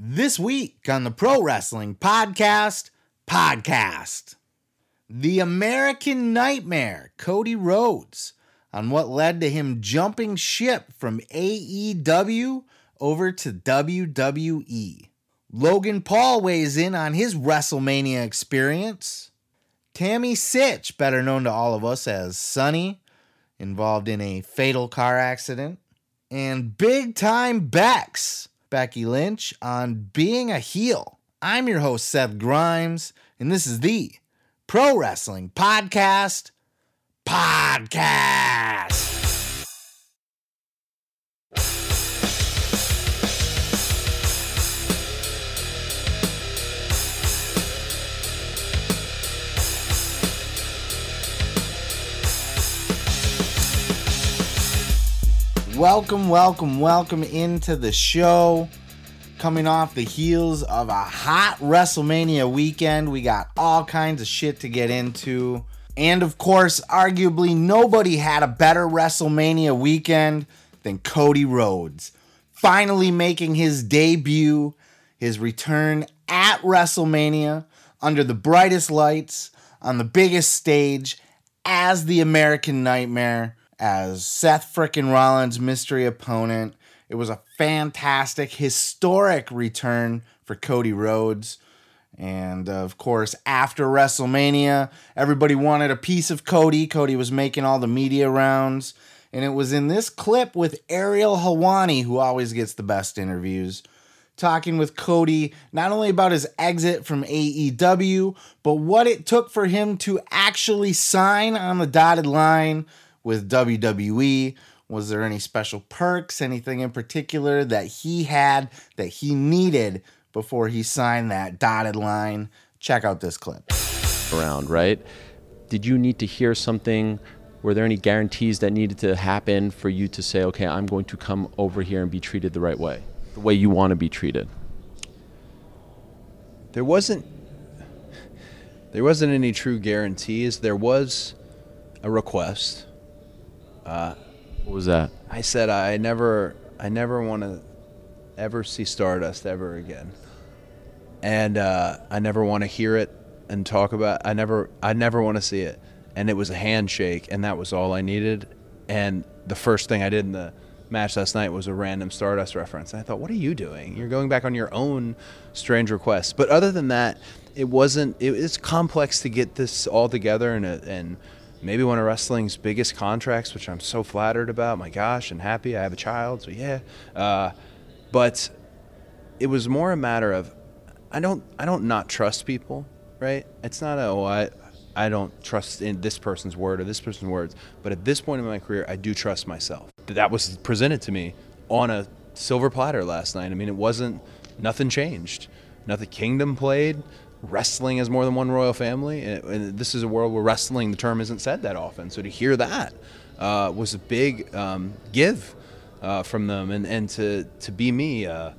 This week on the Pro Wrestling Podcast, podcast. The American Nightmare, Cody Rhodes, on what led to him jumping ship from AEW over to WWE. Logan Paul weighs in on his WrestleMania experience. Tammy Sytch, better known to all of us as Sunny, involved in a fatal car accident. And Big Time Bex, Becky Lynch, on being a heel. I'm your host, Seth Grimes, and this is the Pro Wrestling Podcast. Podcast. Welcome, welcome, welcome into the show. Coming off the heels of a hot WrestleMania weekend, we got all kinds of shit to get into. And of course, arguably, nobody had a better WrestleMania weekend than Cody Rhodes. Finally making his debut, his return at WrestleMania under the brightest lights on the biggest stage as the American Nightmare as Seth frickin' Rollins' mystery opponent. It was a fantastic, historic return for Cody Rhodes. And uh, of course, after WrestleMania, everybody wanted a piece of Cody. Cody was making all the media rounds. And it was in this clip with Ariel Helwani, who always gets the best interviews, talking with Cody not only about his exit from AEW, but what it took for him to actually sign on the dotted line with WWE? Was there any special perks, anything in particular that he had that he needed before he signed that dotted line? Check out this clip. Around, right? Did you need to hear something? Were there any guarantees that needed to happen for you to say, okay, I'm going to come over here and be treated the right way, the way you want to be treated? There wasn't there wasn't any true guarantees. There was a request uh, what was that? I said I never, I never want to ever see Stardust ever again, and uh, I never want to hear it and talk about. I never, I never want to see it. And it was a handshake, and that was all I needed. And the first thing I did in the match last night was a random Stardust reference. And I thought, what are you doing? You're going back on your own strange request. But other than that, it wasn't. It, it's complex to get this all together and and maybe one of wrestling's biggest contracts, which I'm so flattered about. My gosh, and happy. I have a child, so yeah. Uh, but it was more a matter of I don't I don't not trust people, right? It's not a oh I I don't trust in this person's word or this person's words. But at this point in my career, I do trust myself. That was presented to me on a silver platter last night. I mean, it wasn't nothing changed. Nothing Kingdom played wrestling has more than one royal family, and, and, this is a world where wrestling, the term isn't said that often. So to hear that uh, was a big um, give uh, from them, and and to to be me, uh,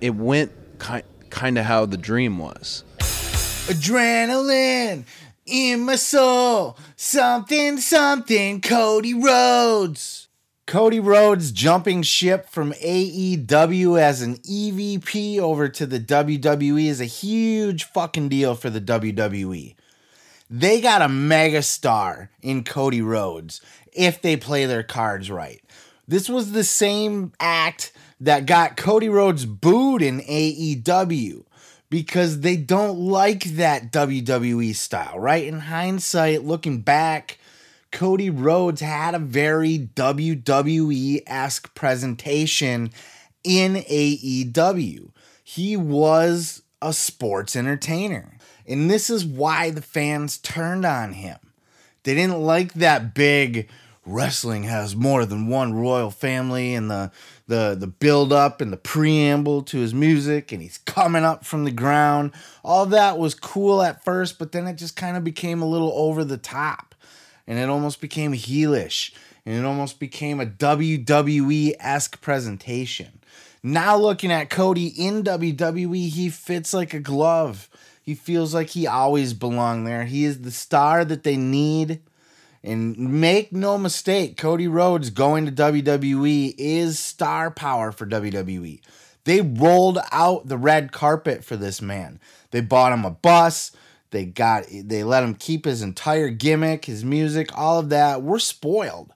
it went kind kind of how the dream was. Adrenaline in my soul, something something. Cody Rhodes. Cody Rhodes jumping ship from AEW as an EVP over to the WWE is a huge fucking deal for the WWE. They got a mega star in Cody Rhodes if they play their cards right. This was the same act that got Cody Rhodes booed in AEW because they don't like that WWE style, right? In hindsight, looking back, Cody Rhodes had a very WWE esque presentation in AEW. He was a sports entertainer. And this is why the fans turned on him. They didn't like that big wrestling has more than one royal family and the the the build up and the preamble to his music and he's coming up from the ground. All that was cool at first, but then it just kind of became a little over the top and it almost became heelish and it almost became a WWE esque presentation. Now looking at Cody in WWE, he fits like a glove. He feels like he always belonged there. He is the star that they need. And make no mistake, Cody Rhodes going to WWE is star power for WWE. They rolled out the red carpet for this man. They bought him a bus. They got they let him keep his entire gimmick, his music, all of that. We're spoiled.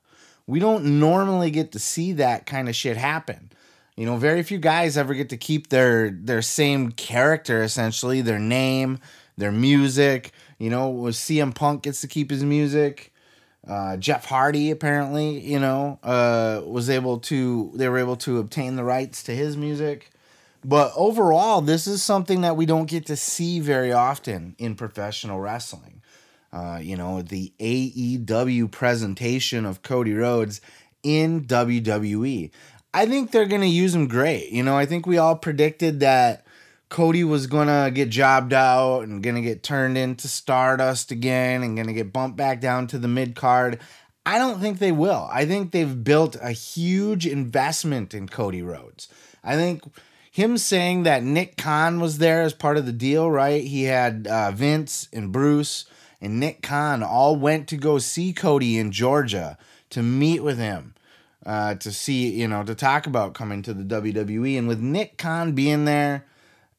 We don't normally get to see that kind of shit happen. You know, very few guys ever get to keep their their same character essentially, their name, their music. You know, CM Punk gets to keep his music. Uh, Jeff Hardy apparently, you know, uh, was able to they were able to obtain the rights to his music. But overall, this is something that we don't get to see very often in professional wrestling. Uh, you know, the AEW presentation of Cody Rhodes in WWE. I think they're going to use him great. You know, I think we all predicted that Cody was going to get jobbed out and going to get turned into Stardust again and going to get bumped back down to the mid card. I don't think they will. I think they've built a huge investment in Cody Rhodes. I think him saying that Nick Khan was there as part of the deal, right? He had uh, Vince and Bruce and Nick Khan all went to go see Cody in Georgia to meet with him. Uh, to see, you know, to talk about coming to the WWE. And with Nick Khan being there,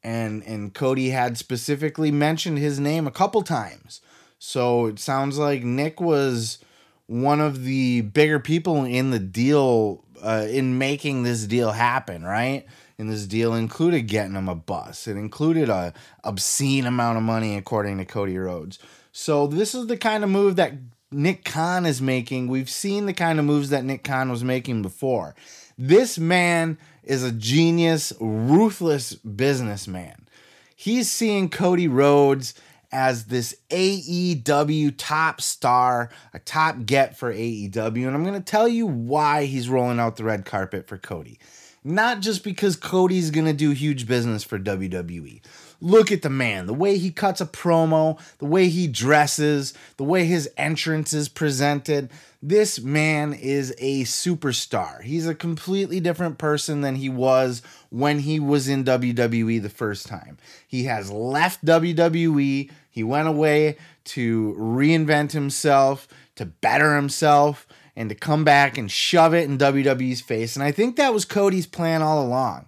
and and Cody had specifically mentioned his name a couple times. So it sounds like Nick was one of the bigger people in the deal uh, in making this deal happen, right? And this deal included getting him a bus. It included a obscene amount of money, according to Cody Rhodes. So this is the kind of move that Nick Khan is making. We've seen the kind of moves that Nick Khan was making before. This man is a genius, ruthless businessman. He's seeing Cody Rhodes as this AEW top star, a top get for AEW. And I'm going to tell you why he's rolling out the red carpet for Cody. Not just because Cody's going to do huge business for WWE. Look at the man, the way he cuts a promo, the way he dresses, the way his entrance is presented. This man is a superstar. He's a completely different person than he was when he was in WWE the first time. He has left WWE, he went away to reinvent himself, to better himself, and to come back and shove it in WWE's face. And I think that was Cody's plan all along.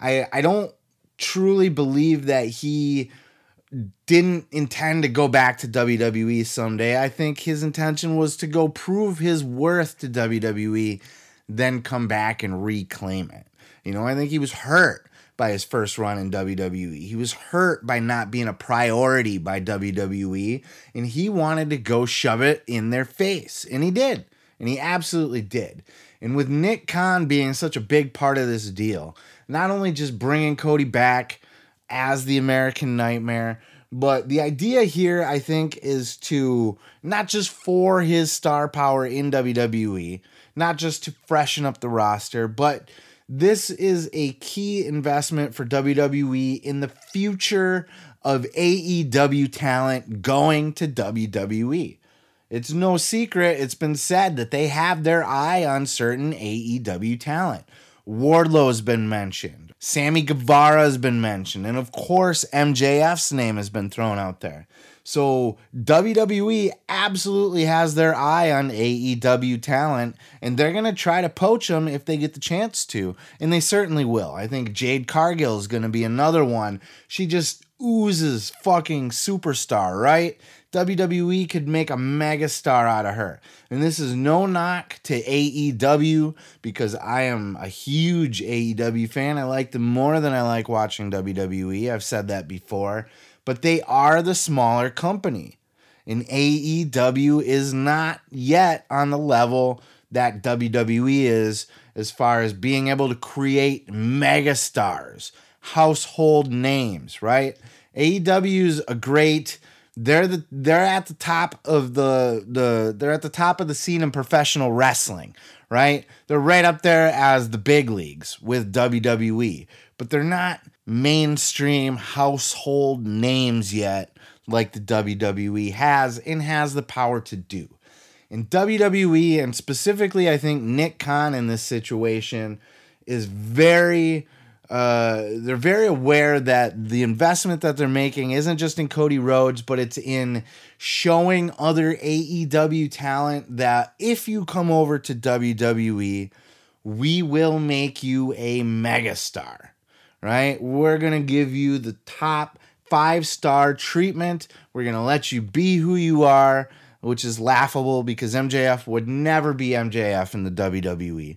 I, I don't truly believe that he didn't intend to go back to WWE someday. I think his intention was to go prove his worth to WWE, then come back and reclaim it. You know, I think he was hurt by his first run in WWE. He was hurt by not being a priority by WWE, and he wanted to go shove it in their face. And he did. And he absolutely did. And with Nick Khan being such a big part of this deal, not only just bringing Cody back as the American Nightmare, but the idea here, I think, is to not just for his star power in WWE, not just to freshen up the roster, but this is a key investment for WWE in the future of AEW talent going to WWE. It's no secret, it's been said that they have their eye on certain AEW talent. Wardlow has been mentioned. Sammy Guevara has been mentioned. And of course, MJF's name has been thrown out there. So WWE absolutely has their eye on AEW talent, and they're going to try to poach them if they get the chance to. And they certainly will. I think Jade Cargill is going to be another one. She just oozes fucking superstar, right? WWE could make a megastar out of her. And this is no knock to AEW because I am a huge AEW fan. I like them more than I like watching WWE. I've said that before. But they are the smaller company. And AEW is not yet on the level that WWE is as far as being able to create megastars, household names, right? AEW's a great they're the they're at the top of the the they're at the top of the scene in professional wrestling, right? They're right up there as the big leagues with WWE, but they're not mainstream household names yet like the WWE has and has the power to do. In WWE and specifically I think Nick Khan in this situation is very uh, they're very aware that the investment that they're making isn't just in Cody Rhodes, but it's in showing other AEW talent that if you come over to WWE, we will make you a megastar. right? We're going to give you the top five star treatment. We're going to let you be who you are, which is laughable because MJF would never be MJF in the WWE.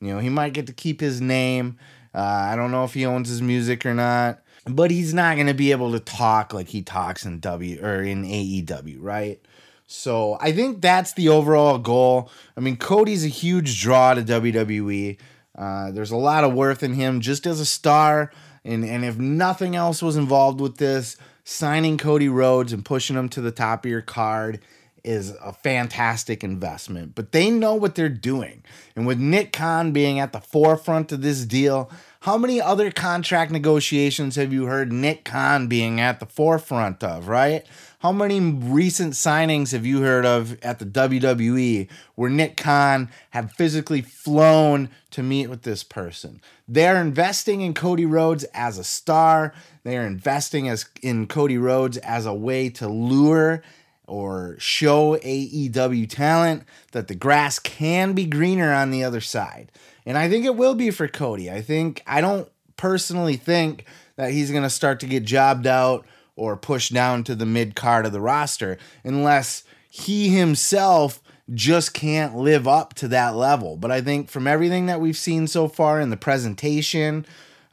You know, he might get to keep his name. Uh, I don't know if he owns his music or not, but he's not going to be able to talk like he talks in W or in AEW, right? So I think that's the overall goal. I mean, Cody's a huge draw to WWE. Uh, there's a lot of worth in him just as a star. And, and if nothing else was involved with this, signing Cody Rhodes and pushing him to the top of your card is a fantastic investment. But they know what they're doing. And with Nick Khan being at the forefront of this deal, how many other contract negotiations have you heard Nick Khan being at the forefront of, right? How many recent signings have you heard of at the WWE where Nick Khan had physically flown to meet with this person? They're investing in Cody Rhodes as a star. They are investing as in Cody Rhodes as a way to lure or show AEW talent that the grass can be greener on the other side. And I think it will be for Cody. I think I don't personally think that he's going to start to get jobbed out or pushed down to the mid card of the roster unless he himself just can't live up to that level. But I think from everything that we've seen so far in the presentation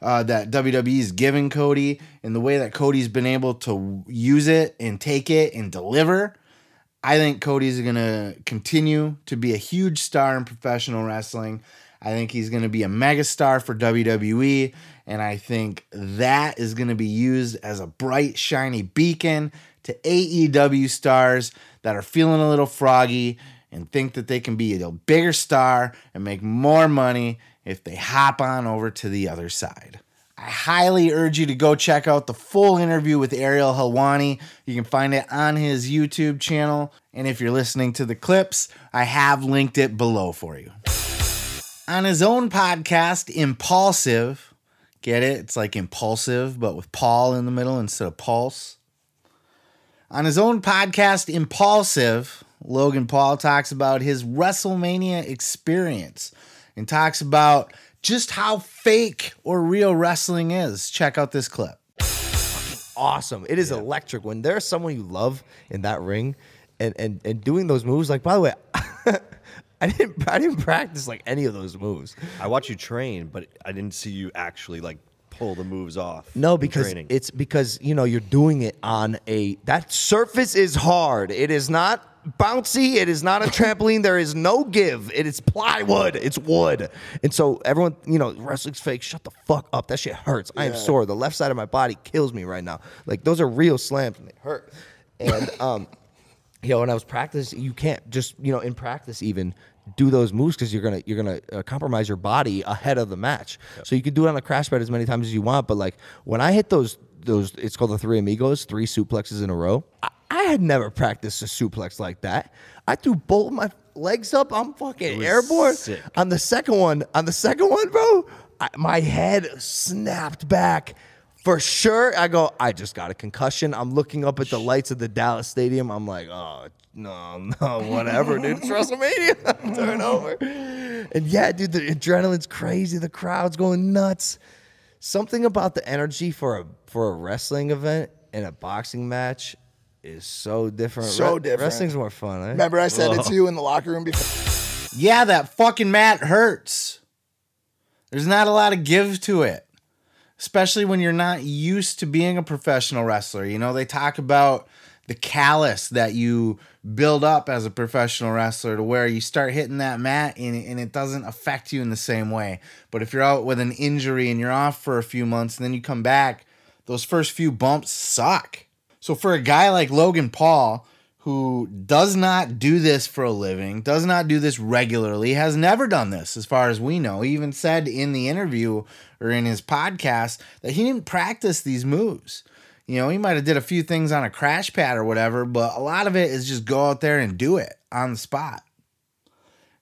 uh, that WWE is giving Cody and the way that Cody's been able to use it and take it and deliver, I think Cody's going to continue to be a huge star in professional wrestling. I think he's going to be a megastar for WWE. And I think that is going to be used as a bright, shiny beacon to AEW stars that are feeling a little froggy and think that they can be a bigger star and make more money if they hop on over to the other side. I highly urge you to go check out the full interview with Ariel Helwani. You can find it on his YouTube channel. And if you're listening to the clips, I have linked it below for you. On his own podcast, Impulsive, Get it? It's like impulsive, but with Paul in the middle instead of pulse. On his own podcast, Impulsive, Logan Paul talks about his WrestleMania experience and talks about just how fake or real wrestling is. Check out this clip. Awesome. It is electric when there's someone you love in that ring and, and, and doing those moves. Like, by the way, I didn't I didn't practice like any of those moves. I watched you train, but I didn't see you actually like pull the moves off. No, because it's because you know you're doing it on a that surface is hard. It is not bouncy. It is not a trampoline. There is no give. It is plywood. It's wood. And so everyone, you know, wrestling's fake. Shut the fuck up. That shit hurts. I am sore. The left side of my body kills me right now. Like those are real slams and they hurt. And um, you know, when I was practicing, you can't just you know in practice even do those moves because you're gonna you're gonna uh, compromise your body ahead of the match. So you can do it on the crash pad as many times as you want. But like when I hit those those, it's called the three amigos, three suplexes in a row. I, I had never practiced a suplex like that. I threw both my legs up. I'm fucking airborne. sick. On the second one, on the second one, bro, I, my head snapped back. For sure, I go. I just got a concussion. I'm looking up at the lights of the Dallas Stadium. I'm like, oh no, no, whatever, dude. It's WrestleMania. Turn over. And yeah, dude, the adrenaline's crazy. The crowd's going nuts. Something about the energy for a for a wrestling event and a boxing match is so different. So different. Wrestling's more fun. Eh? Remember, I said it to you in the locker room before. Yeah, that fucking mat hurts. There's not a lot of give to it, especially when you're not used to being a professional wrestler. You know, they talk about the callus that you build up as a professional wrestler to where you start hitting that mat and, and it doesn't affect you in the same way. But if you're out with an injury and you're off for a few months and then you come back, those first few bumps suck. So for a guy like Logan Paul, who does not do this for a living, does not do this regularly, has never done this as far as we know. He even said in the interview or in his podcast that he didn't practice these moves. You know, he might have did a few things on a crash pad or whatever, but a lot of it is just go out there and do it on the spot.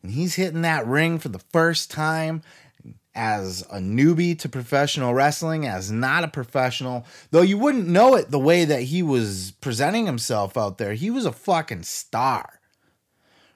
And he's hitting that ring for the first time as a newbie to professional wrestling, as not a professional, though you wouldn't know it the way that he was presenting himself out there. He was a fucking star,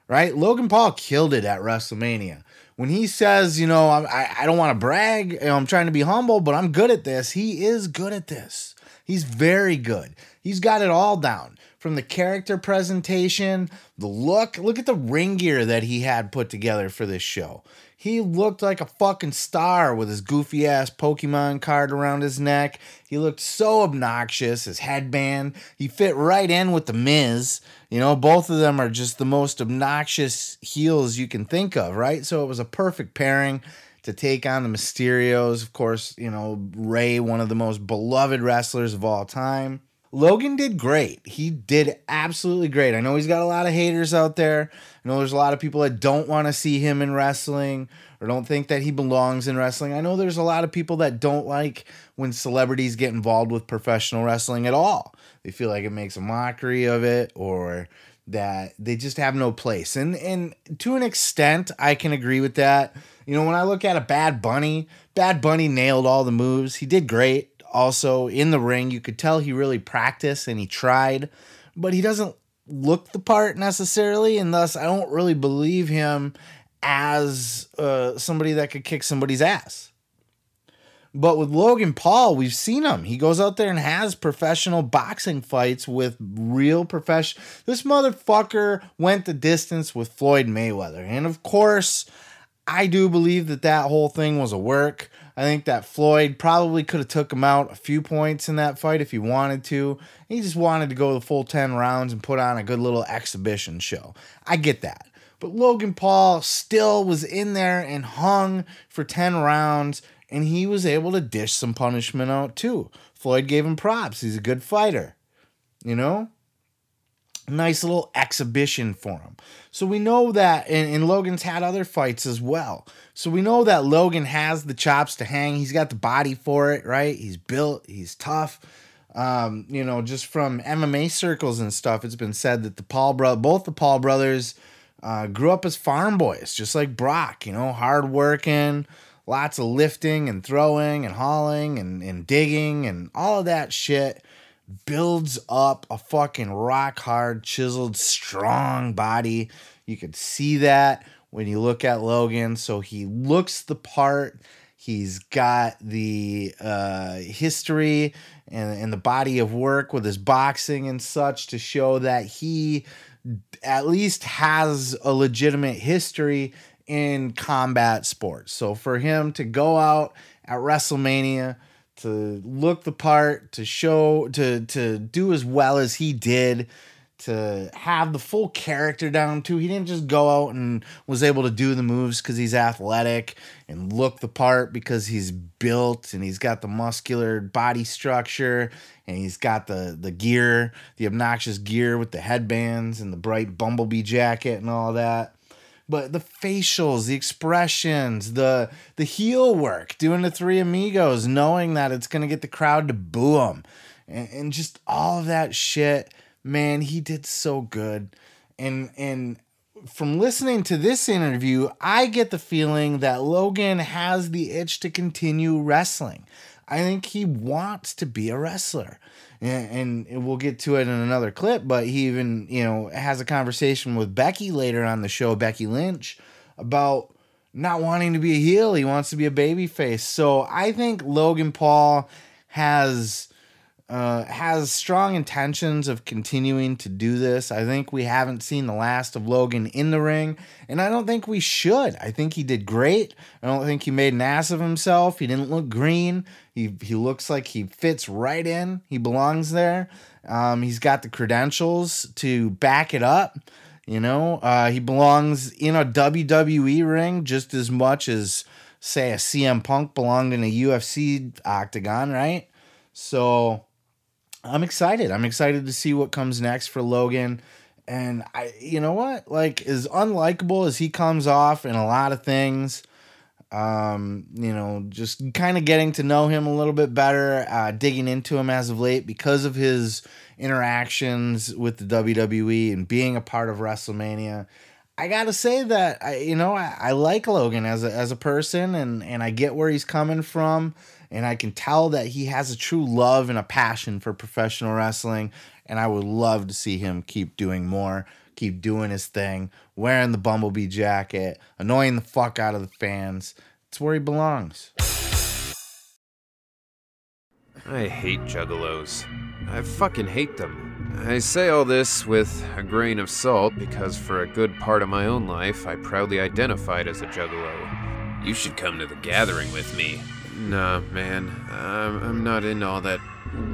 right? Logan Paul killed it at WrestleMania. when he says, you know, I, I don't want to brag, you know, I'm trying to be humble, but I'm good at this. He is good at this. He's very good. He's got it all down from the character presentation, the look. Look at the ring gear that he had put together for this show. He looked like a fucking star with his goofy ass Pokemon card around his neck. He looked so obnoxious. His headband, he fit right in with the Miz. You know, both of them are just the most obnoxious heels you can think of, right? So it was a perfect pairing to take on the Mysterios. Of course, you know, Rey, one of the most beloved wrestlers of all time. Logan did great. He did absolutely great. I know he's got a lot of haters out there. I know there's a lot of people that don't want to see him in wrestling or don't think that he belongs in wrestling. I know there's a lot of people that don't like when celebrities get involved with professional wrestling at all. They feel like it makes a mockery of it or that they just have no place. And and to an extent, I can agree with that. You know, when I look at a Bad Bunny, Bad Bunny nailed all the moves. He did great also in the ring. You could tell he really practiced and he tried, but he doesn't look the part necessarily, and thus I don't really believe him as uh, somebody that could kick somebody's ass. But with Logan Paul, we've seen him. He goes out there and has professional boxing fights with real professional. This motherfucker went the distance with Floyd Mayweather. And of course, I do believe that that whole thing was a work. I think that Floyd probably could have took him out a few points in that fight if he wanted to. He just wanted to go the full 10 rounds and put on a good little exhibition show. I get that. But Logan Paul still was in there and hung for 10 rounds and he was able to dish some punishment out too. Floyd gave him props. He's a good fighter. You know? Nice little exhibition for him. So we know that, and, and, Logan's had other fights as well. So we know that Logan has the chops to hang. He's got the body for it, right? He's built, he's tough. Um, you know, just from MMA circles and stuff, it's been said that the Paul bro, both the Paul brothers, uh, grew up as farm boys, just like Brock. You know, hard working, lots of lifting and throwing and hauling and, and digging and all of that shit builds up a fucking rock hard, chiseled, strong body. You could see that when you look at Logan. So he looks the part. He's got the uh, history and, and the body of work with his boxing and such to show that he at least has a legitimate history in combat sports. So for him to go out at WrestleMania, to look the part, to show, to to do as well as he did, to have the full character down too. He didn't just go out and was able to do the moves because he's athletic and look the part because he's built and he's got the muscular body structure and he's got the the gear, the obnoxious gear with the headbands and the bright bumblebee jacket and all that but the facials, the expressions, the the heel work, doing the three amigos, knowing that it's gonna get the crowd to boo him, and, and just all of that shit. Man, he did so good, and and from listening to this interview, I get the feeling that Logan has the itch to continue wrestling. I think he wants to be a wrestler and, we'll get to it in another clip. But he even you know has a conversation with Becky later on the show, Becky Lynch, about not wanting to be a heel. He wants to be a baby face. So I think Logan Paul has uh, has strong intentions of continuing to do this. I think we haven't seen the last of Logan in the ring, and I don't think we should. I think he did great. I don't think he made an ass of himself. He didn't look green. He he looks like he fits right in. He belongs there. Um, he's got the credentials to back it up. You know, uh, he belongs in a WWE ring just as much as say a CM Punk belonged in a UFC octagon, right? So I'm excited. I'm excited to see what comes next for Logan. And I, you know what? Like, as unlikable as he comes off in a lot of things, um, you know, just kind of getting to know him a little bit better, uh, digging into him as of late because of his interactions with the WWE and being a part of WrestleMania. I gotta say that I, you know, I, I like Logan as a as a person, and and I get where he's coming from and I can tell that he has a true love and a passion for professional wrestling, and I would love to see him keep doing more. keep doing his thing, wearing the Bumblebee jacket, annoying the fuck out of the fans. It's where he belongs. I hate juggalos. I fucking hate them. I say all this with a grain of salt because for a good part of my own life, I proudly identified as a juggalo. You should come to the gathering with me. Nah, man, I'm, I'm not in all that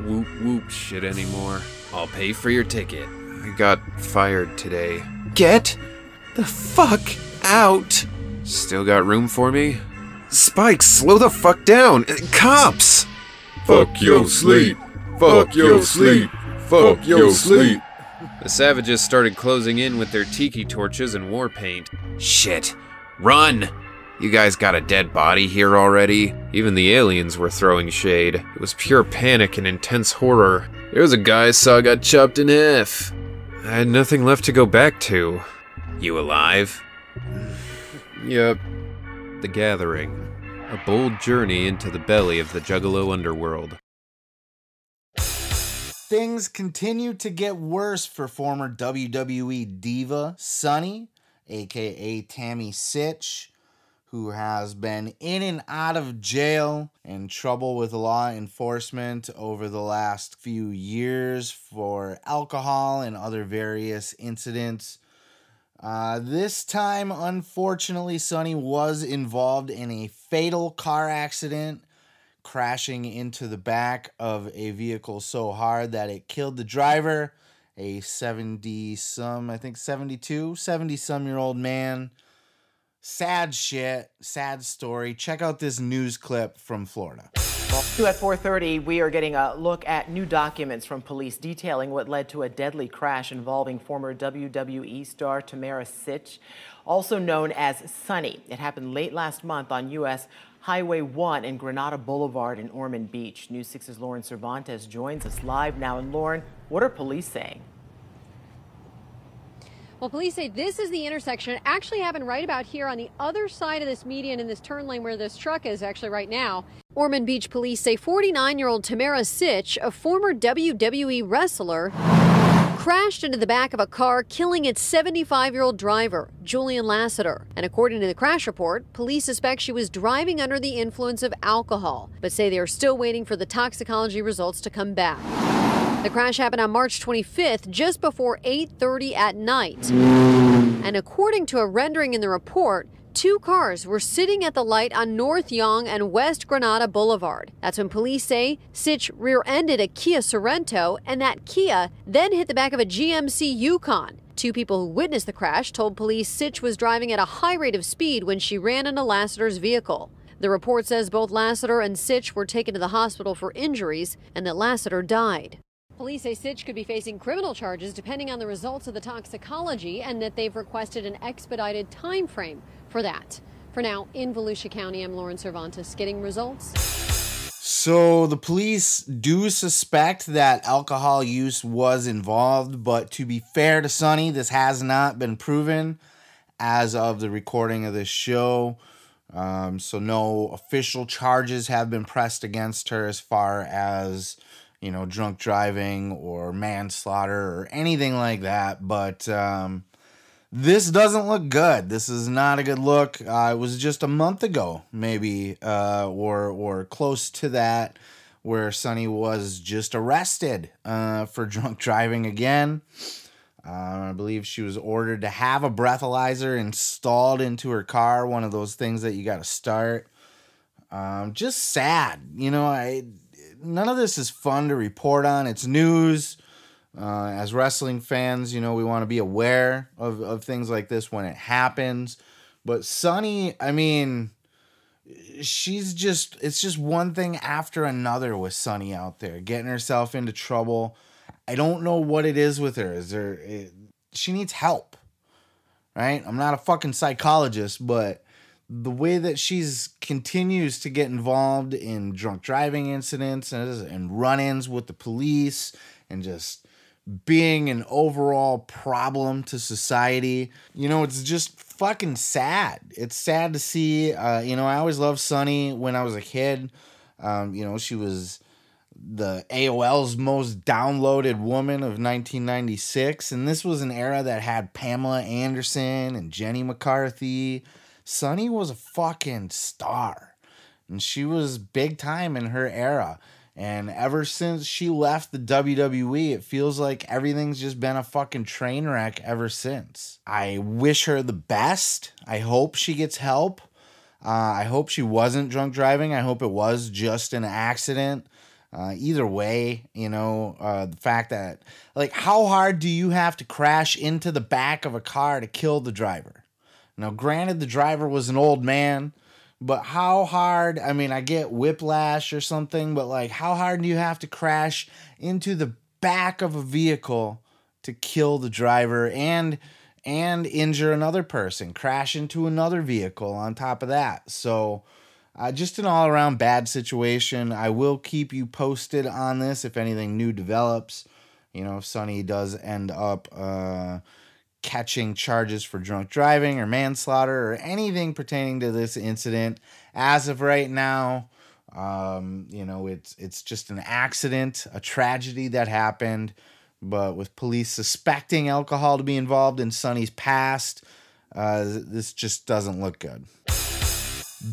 whoop whoop shit anymore. I'll pay for your ticket. I got fired today. Get the fuck out! Still got room for me? Spike, slow the fuck down! Uh, Cops! Fuck your sleep. Fuck your sleep. Fuck your sleep. The savages started closing in with their tiki torches and war paint. Shit. Run! You guys got a dead body here already? Even the aliens were throwing shade. It was pure panic and intense horror. There was a guy I saw got chopped in half. I had nothing left to go back to. You alive? yep. The Gathering. A bold journey into the belly of the Juggalo underworld. Things continue to get worse for former WWE diva Sunny, aka Tammy Sytch, who has been in and out of jail and trouble with law enforcement over the last few years for alcohol and other various incidents. Uh, this time, unfortunately, Sunny was involved in a fatal car accident, crashing into the back of a vehicle so hard that it killed the driver, a 70 some, I think 72, 70 some year old man. Sad shit, sad story. Check out this news clip from Florida. At 4:30, we are getting a look at new documents from police detailing what led to a deadly crash involving former WWE star Tamara Sytch, also known as Sunny. It happened late last month on U.S. Highway 1 and Granada Boulevard in Ormond Beach. News 6's Lauren Cervantes joins us live now. And Lauren, what are police saying? Well, police say this is the intersection. It actually happened right about here on the other side of this median in this turn lane where this truck is actually right now. Ormond Beach police say 49 year old Tamara Sytch, a former WWE wrestler, crashed into the back of a car, killing its 75 year old driver, Julian Lassiter. And according to the crash report, police suspect she was driving under the influence of alcohol, but say they are still waiting for the toxicology results to come back. The crash happened on March 25th, just before 8:30 at night. And according to a rendering in the report, two cars were sitting at the light on North Yonge and West Granada Boulevard. That's when police say Sytch rear-ended a Kia Sorento, and that Kia then hit the back of a GMC Yukon. Two people who witnessed the crash told police Sytch was driving at a high rate of speed when she ran into Lassiter's vehicle. The report says both Lassiter and Sytch were taken to the hospital for injuries and that Lassiter died. Police say Sytch could be facing criminal charges depending on the results of the toxicology and that they've requested an expedited time frame for that. For now, in Volusia County, I'm Lauren Cervantes getting results. So the police do suspect that alcohol use was involved, but to be fair to Sunny, this has not been proven as of the recording of this show. Um, so no official charges have been pressed against her as far as you know drunk driving or manslaughter or anything like that. But um, this doesn't look good. This is not a good look. Uh, it was just a month ago, maybe, uh, or or close to that, where Sunny was just arrested uh, for drunk driving again. Uh, I believe she was ordered to have a breathalyzer installed into her car, one of those things that you got to start. Um, just sad, you know. I none of this is fun to report on. It's news. Uh, as wrestling fans, you know, we want to be aware of, of things like this when it happens. But Sunny, I mean, she's just, it's just one thing after another with Sunny out there, getting herself into trouble. I don't know what it is with her. Is there, it, she needs help, right? I'm not a fucking psychologist, but the way that she's continues to get involved in drunk driving incidents and, and run-ins with the police and just being an overall problem to society. You know, it's just fucking sad. It's sad to see. Uh, you know, I always loved Sunny when I was a kid. Um, you know, she was the AOL's most downloaded woman of 1996. And this was an era that had Pamela Anderson and Jenny McCarthy. Sunny was a fucking star. And she was big time in her era. And ever since she left the WWE, it feels like everything's just been a fucking train wreck ever since. I wish her the best. I hope she gets help. Uh, I hope she wasn't drunk driving. I hope it was just an accident. Uh, either way, you know, uh, the fact that, like, how hard do you have to crash into the back of a car to kill the driver? Now, granted, the driver was an old man, but how hard? I mean, I get whiplash or something, but like, how hard do you have to crash into the back of a vehicle to kill the driver and and injure another person, crash into another vehicle on top of that? So, uh, just an all around bad situation. I will keep you posted on this if anything new develops. You know, if Sunny does end up uh, catching charges for drunk driving or manslaughter or anything pertaining to this incident. As of right now, um, you know, it's it's just an accident, a tragedy that happened. But with police suspecting alcohol to be involved in Sunny's past, uh, this just doesn't look good.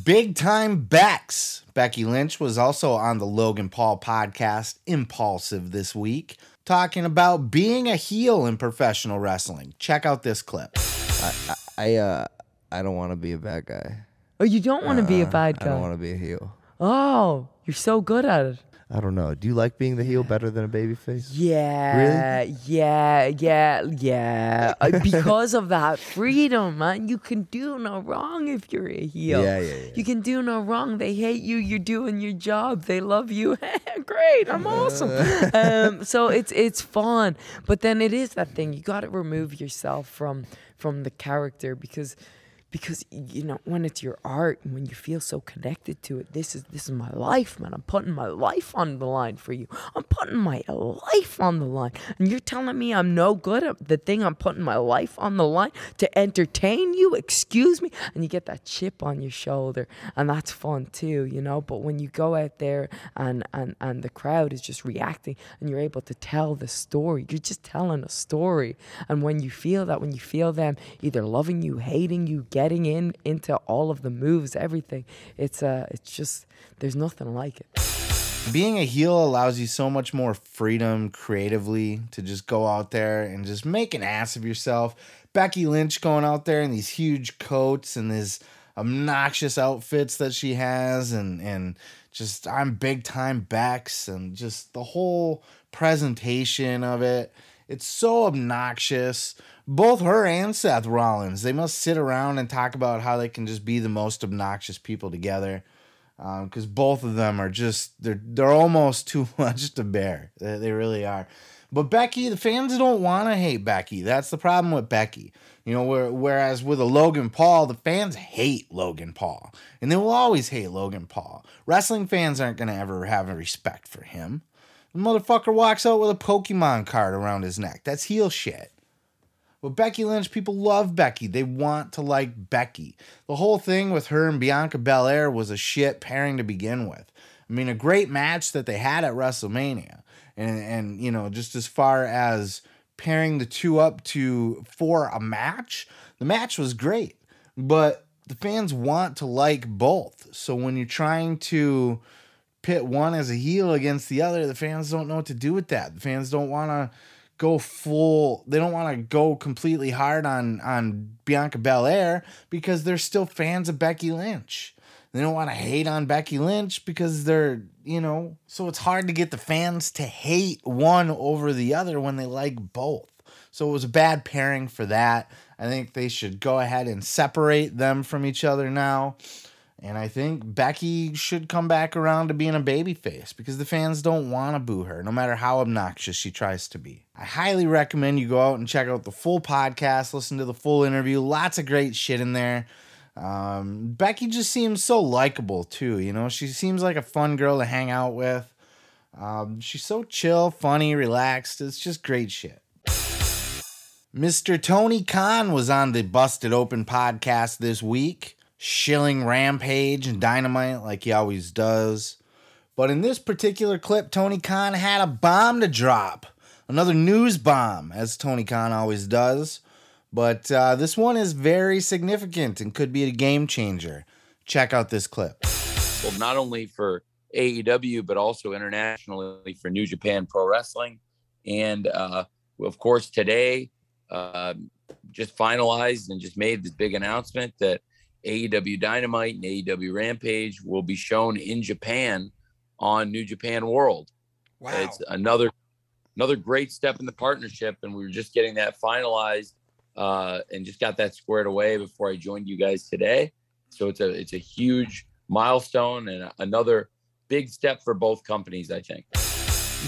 Big time Bex. Becky Lynch was also on the Logan Paul podcast, Impulsive, this week, talking about being a heel in professional wrestling. Check out this clip. I, I, I, uh, I don't want to be a bad guy. Oh, you don't want to be a bad guy. I don't want to be a heel. Oh, you're so good at it. I don't know. Do you like being the heel better than a baby face? Yeah, yeah, yeah, yeah. Uh, because of that freedom, man. You can do no wrong if you're a heel. Yeah, yeah, yeah. You can do no wrong. They hate you. You're doing your job. They love you. Great. I'm awesome. um, so it's it's fun. But then it is that thing. You got to remove yourself from from the character because because you know when it's your art and when you feel so connected to it this is this is my life man. I'm putting my life on the line for you. I'm putting my life on the line. And you're telling me i'm no good at the thing i'm putting my life on the line to entertain you? Excuse me? And you get that chip on your shoulder and that's fun too you know? But when you go out there and and and the crowd is just reacting and you're able to tell the story you're just telling a story. And when you feel that when you feel them either loving you hating you getting in into all of the moves everything it's uh it's just there's nothing like it being a heel allows you so much more freedom creatively to just go out there and just make an ass of yourself. Becky Lynch going out there in these huge coats and these obnoxious outfits that she has and and just I'm big time Bex and just the whole presentation of it. It's so obnoxious. Both her and Seth Rollins, they must sit around and talk about how they can just be the most obnoxious people together um, because both of them are just they're they're almost too much to bear. They, they really are. But Becky, the fans don't want to hate Becky. That's the problem with Becky. You know, where, whereas with a Logan Paul, the fans hate Logan Paul, and they will always hate Logan Paul. Wrestling fans aren't gonna ever have a respect for him. The motherfucker walks out with a Pokemon card around his neck. That's heel shit. But Becky Lynch, people love Becky. They want to like Becky. The whole thing with her and Bianca Belair was a shit pairing to begin with. I mean, a great match that they had at WrestleMania. And and you know, just as far as pairing the two up to for a match, the match was great. But the fans want to like both. So when you're trying to pit one as a heel against the other, the fans don't know what to do with that. The fans don't want to go full they don't want to go completely hard on on Bianca Belair because they're still fans of Becky Lynch. They don't want to hate on Becky Lynch because they're, you know, so it's hard to get the fans to hate one over the other when they like both. So it was a bad pairing for that. I think they should go ahead and separate them from each other now. And I think Becky should come back around to being a babyface because the fans don't want to boo her, no matter how obnoxious she tries to be. I highly recommend you go out and check out the full podcast, listen to the full interview. Lots of great shit in there. Um, Becky just seems so likable too. You know, she seems like a fun girl to hang out with. Um, she's so chill, funny, relaxed. It's just great shit. Mr. Tony Khan was on the Busted Open podcast this week, shilling Rampage and Dynamite like he always does. But in this particular clip, Tony Khan had a bomb to drop. Another news bomb, as Tony Khan always does. But uh, this one is very significant and could be a game changer. Check out this clip. well, not only for AEW, but also internationally for New Japan Pro Wrestling. And uh, of course, today uh, just finalized and just made this big announcement that AEW Dynamite and AEW Rampage will be shown in Japan on New Japan World. Wow. It's another another great step in the partnership, and we were just getting that finalized uh, and just got that squared away before I joined you guys today. So it's a it's a huge milestone and another big step for both companies, I think.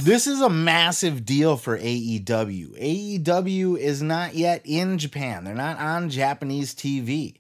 This is a massive deal for AEW. AEW is not yet in Japan. They're not on Japanese TV.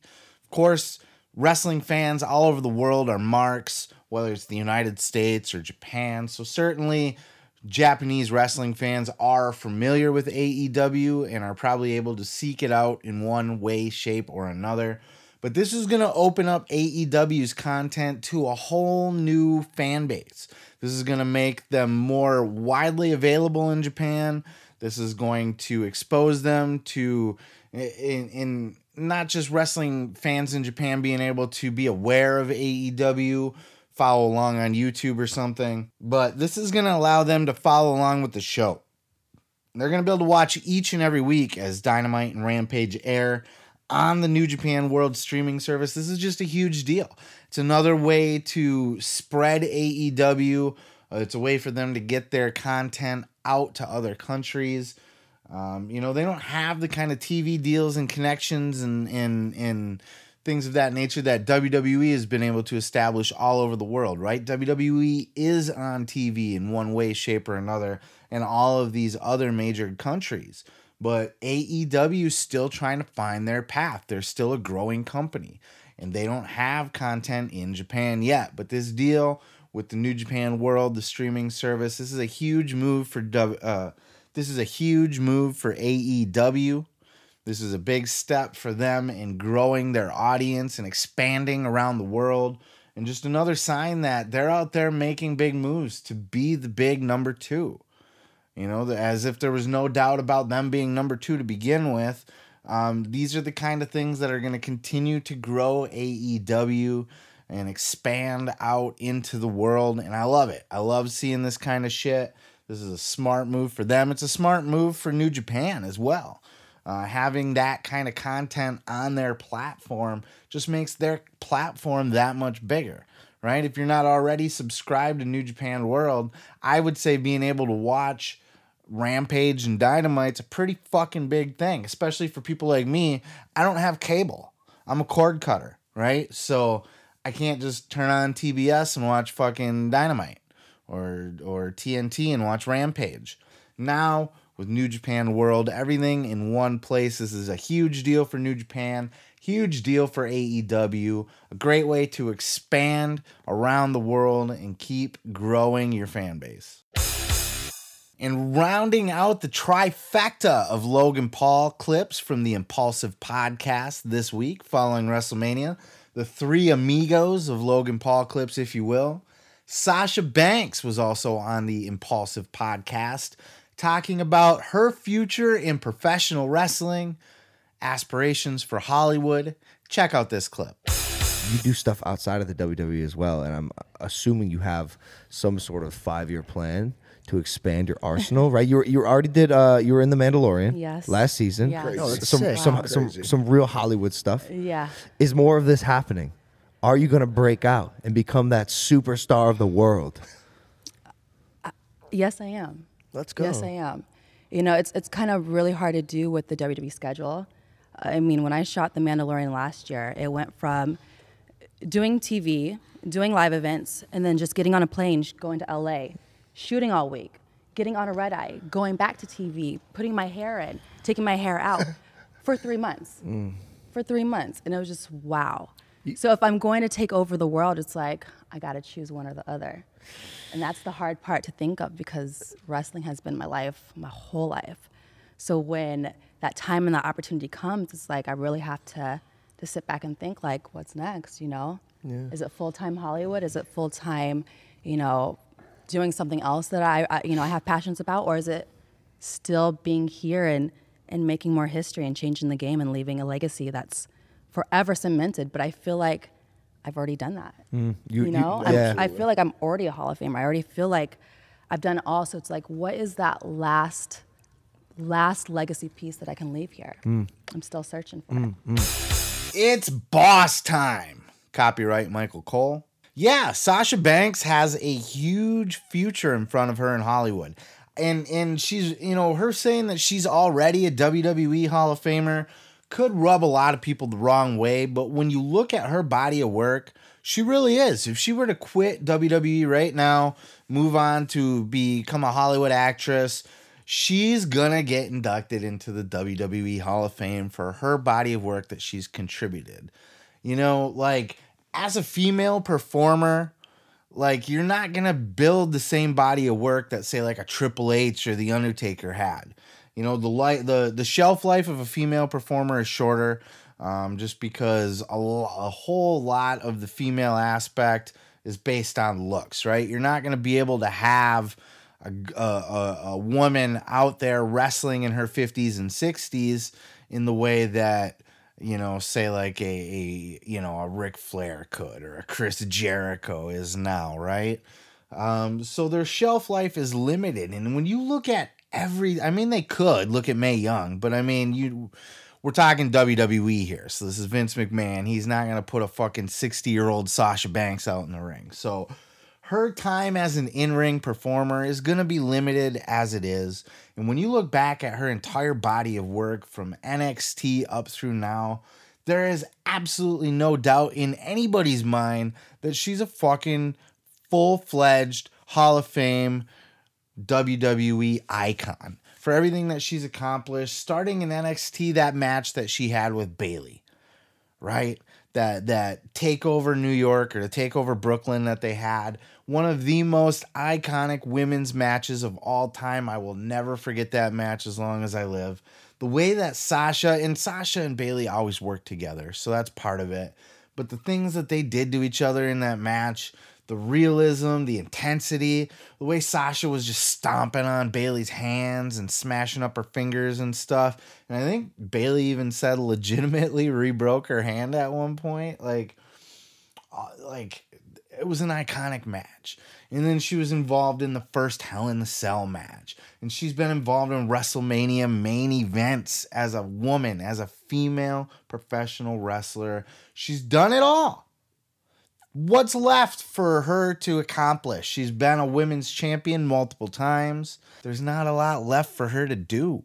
Course, wrestling fans all over the world are marks, whether it's the United States or Japan. So certainly Japanese wrestling fans are familiar with AEW and are probably able to seek it out in one way, shape, or another. But this is going to open up AEW's content to a whole new fan base. This is going to make them more widely available in Japan. This is going to expose them to in, in not just wrestling fans in Japan being able to be aware of AEW, follow along on YouTube or something, but this is going to allow them to follow along with the show. They're going to be able to watch each and every week as Dynamite and Rampage air on the New Japan World streaming service. This is just a huge deal. It's another way to spread AEW. It's a way for them to get their content out to other countries. Um, you know, they don't have the kind of TV deals and connections and and and things of that nature that WWE has been able to establish all over the world, right? WWE is on TV in one way, shape, or another in all of these other major countries. But AEW is still trying to find their path. They're still a growing company and they don't have content in Japan yet. But this deal with the New Japan World, the streaming service, this is a huge move for uh, this is a huge move for AEW. This is a big step for them in growing their audience and expanding around the world. And just another sign that they're out there making big moves to be the big number two. You know, as if there was no doubt about them being number two to begin with. Um, these are the kind of things that are going to continue to grow AEW and expand out into the world. And I love it. I love seeing this kind of shit. This is a smart move for them. It's a smart move for New Japan as well. Uh, having that kind of content on their platform just makes their platform that much bigger right? If you're not already subscribed to New Japan World, I would say being able to watch Rampage and Dynamite's a pretty fucking big thing, especially for people like me. I don't have cable. I'm a cord cutter, right? So I can't just turn on TBS and watch fucking Dynamite or or TNT and watch Rampage. Now with New Japan World, everything in one place. This is a huge deal for New Japan, huge deal for AEW, a great way to expand around the world and keep growing your fan base. And rounding out the trifecta of Logan Paul clips from the Impulsive podcast this week following WrestleMania, the three amigos of Logan Paul clips, if you will. Sasha Banks was also on the Impulsive podcast talking about her future in professional wrestling, aspirations for Hollywood. Check out this clip. You do stuff outside of the WWE as well, and I'm assuming you have some sort of five year plan to expand your arsenal, right? You were, you already did. Uh, you were in the Mandalorian, Yes. last season. Yes. Crazy. Oh, some sick. some Wow. some some real Hollywood stuff. Yeah. Is more of this happening? Are you going to break out and become that superstar of the world? Yes, I am. Let's go. Yes. I am. You know, it's it's kind of really hard to do with the WWE schedule. I mean, when I shot The Mandalorian last year, it went from doing TV, doing live events, and then just getting on a plane, going to LA, shooting all week, getting on a red eye, going back to TV, putting my hair in, taking my hair out for three months. Mm. For three months. And it was just wow. So if I'm going to take over the world, it's like I got to choose one or the other. And that's the hard part to think of because wrestling has been my life, my whole life. So when that time and that opportunity comes, it's like I really have to to sit back and think like, what's next? You know, Yeah. is it full time Hollywood? Is it full time you know, doing something else that I, I you know, I have passions about, or is it still being here and and making more history and changing the game and leaving a legacy that's forever cemented? But I feel like I've already done that. Mm, You, you- you- know, I'm- yeah. I feel like I'm already a Hall of Famer. I already feel like I've done all. So it's like, what is that last, last legacy piece that I can leave here? Mm. I'm still searching for it. It's boss time. Copyright Michael Cole. Yeah, Sasha Banks has a huge future in front of her in Hollywood. And and she's, you know, her saying that she's already a WWE Hall of Famer could rub a lot of people the wrong way, but when you look at her body of work, she really is. If she were to quit WWE right now, move on to become a Hollywood actress, she's gonna get inducted into the WWE Hall of Fame for her body of work that she's contributed. You know, like as a female performer, like you're not gonna build the same body of work that say like a Triple H or the Undertaker had. You know, the light the the shelf life of a female performer is shorter, um, just because a, a whole lot of the female aspect is based on looks, right? You're not gonna be able to have a, a, a, a woman out there wrestling in her 50s and 60s in the way that you know say like a, a you know a Ric Flair could or a Chris Jericho is now right um so their shelf life is limited and when you look at every I mean they could look at Mae Young but I mean you we're talking WWE here. So this is Vince McMahon. He's not going to put a fucking 60 year old Sasha Banks out in the ring. So her time as an in-ring performer is going to be limited as it is. And when you look back at her entire body of work from NXT up through now there is absolutely no doubt in anybody's mind that she's a fucking full-fledged Hall of Fame WWE icon for everything that she's accomplished starting in NXT that match that she had with Bayley right? That that takeover New York or the takeover Brooklyn that they had, one of the most iconic women's matches of all time. I will never forget that match as long as I live. The way that Sasha and Sasha and Bayley always work together, so that's part of it. But the things that they did to each other in that match, the realism, the intensity, the way Sasha was just stomping on Bayley's hands and smashing up her fingers and stuff. And I think Bayley even said legitimately re-broke her hand at one point. Like, uh, like it was an iconic match. And then she was involved in the first Hell in the Cell match. And she's been involved in WrestleMania main events as a woman, as a female professional wrestler. She's done it all what's left for her to accomplish? She's been a women's champion multiple times. There's not a lot left for her to do